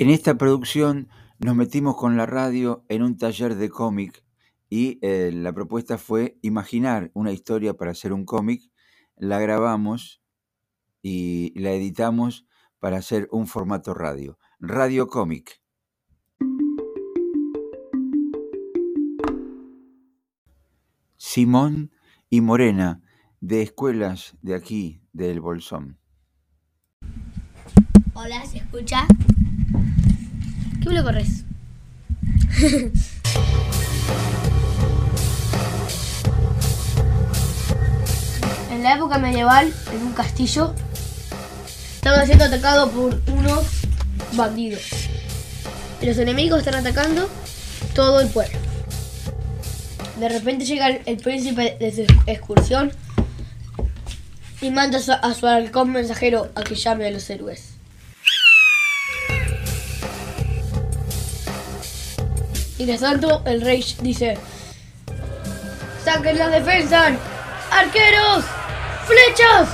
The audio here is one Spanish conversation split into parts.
En esta producción nos metimos con la radio en un taller de cómic y eh, la propuesta fue imaginar una historia para hacer un cómic, la grabamos y la editamos para hacer un formato radio, radio cómic. Simón y Morena, de escuelas de aquí, del Bolsón. Hola, ¿se escucha? ¿Qué lo corres? en la época medieval, en un castillo, estaba siendo atacado por unos bandidos. Y los enemigos están atacando todo el pueblo. De repente llega el, el príncipe de su excursión y manda a su, a su halcón mensajero a que llame a los héroes. Y de tanto el rey dice, ¡Saquen la defensa! ¡Arqueros! ¡Flechas!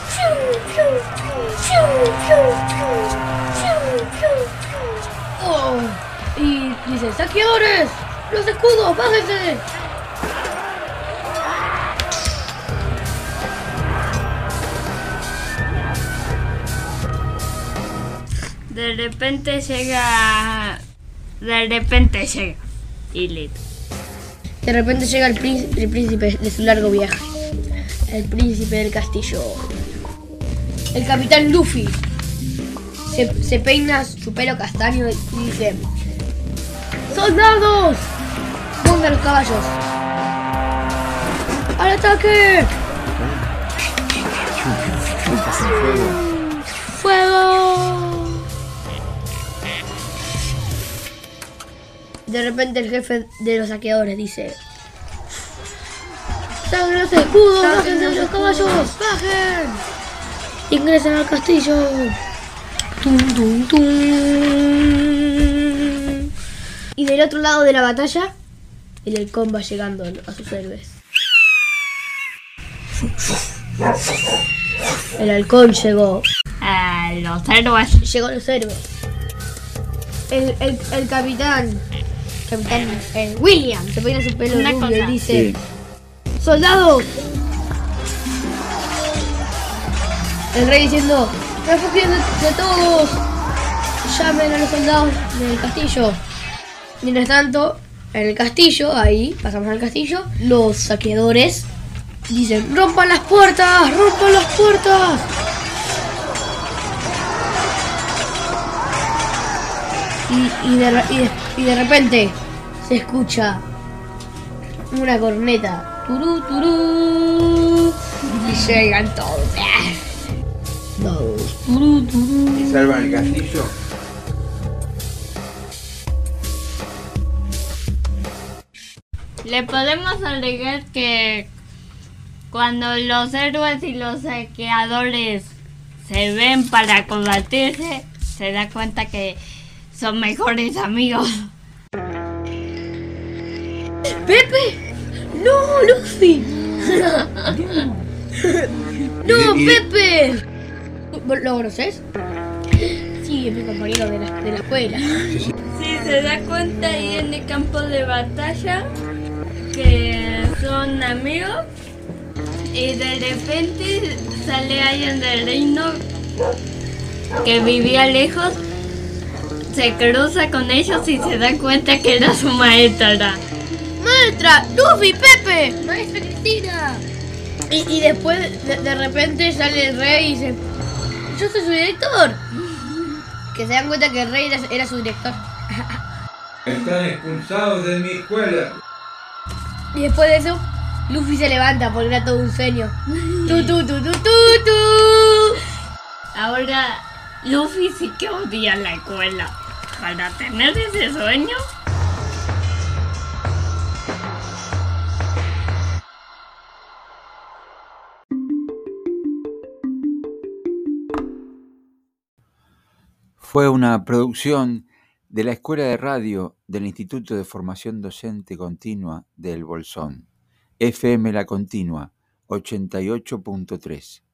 Oh, y dice, ¡Saqueadores! ¡Los escudos! ¡Bájense! De repente llega. De repente llega. Y listo. De repente llega el príncipe, el príncipe de su largo viaje. El príncipe del castillo. El capitán Luffy. Se, se peina su pelo castaño y dice: ¡Soldados! ¡Pongan los caballos! ¡Al ataque! ¡Fuego! De repente el jefe de los saqueadores dice: ¡Saquen los escudos! ¡Bajen de los caballos! ¡Bajen! Ingresen al castillo. Tum, tum, tum. Y del otro lado de la batalla, el halcón va llegando a sus héroes. El halcón llegó. A los héroes. Llegó los héroes. El, el, el capitán. Capitán eh, William se peina su pelo Una rubio cosa. y dice: ¡Soldados! El rey diciendo: ¡Refugien de, de todos! Llamen a los soldados del castillo. Mientras tanto, en el castillo, ahí, pasamos al castillo, los saqueadores dicen: ¡Rompan las puertas! ¡Rompan las puertas! Y, y, de, re- y, de, y de repente se escucha una corneta. Turú, turú. Y llegan todos. Todos. Turú, turú. ¿Y salvan el castillo? Le podemos agregar que cuando los héroes y los saqueadores se ven para combatirse, se da cuenta que son mejores amigos. ¡Pepe! ¡No, Luffy! ¡No, Pepe! ¿Lo conoces? Sí, es mi compañero de la, de la escuela. Sí, se da cuenta ahí en el campo de batalla que son amigos y de repente sale alguien del reino que vivía lejos, se cruza con ellos y se da cuenta que era su maestra. ¡Maestra! ¡Luffy! ¡Pepe! ¡Maestra Cristina! Y, y después, de, de repente, sale el rey y dice: ¡Yo soy su director! Que se dan cuenta que el rey era, era su director. Están expulsados de mi escuela. Y después de eso, Luffy se levanta porque era todo un sueño. ¡Tu, tu, tu, tu, tu, tu! Ahora Luffy sí que odia la escuela. Para tener ese sueño, Fue una producción de la Escuela de Radio del Instituto de Formación Docente Continua del Bolsón, FM La Continua 88.3.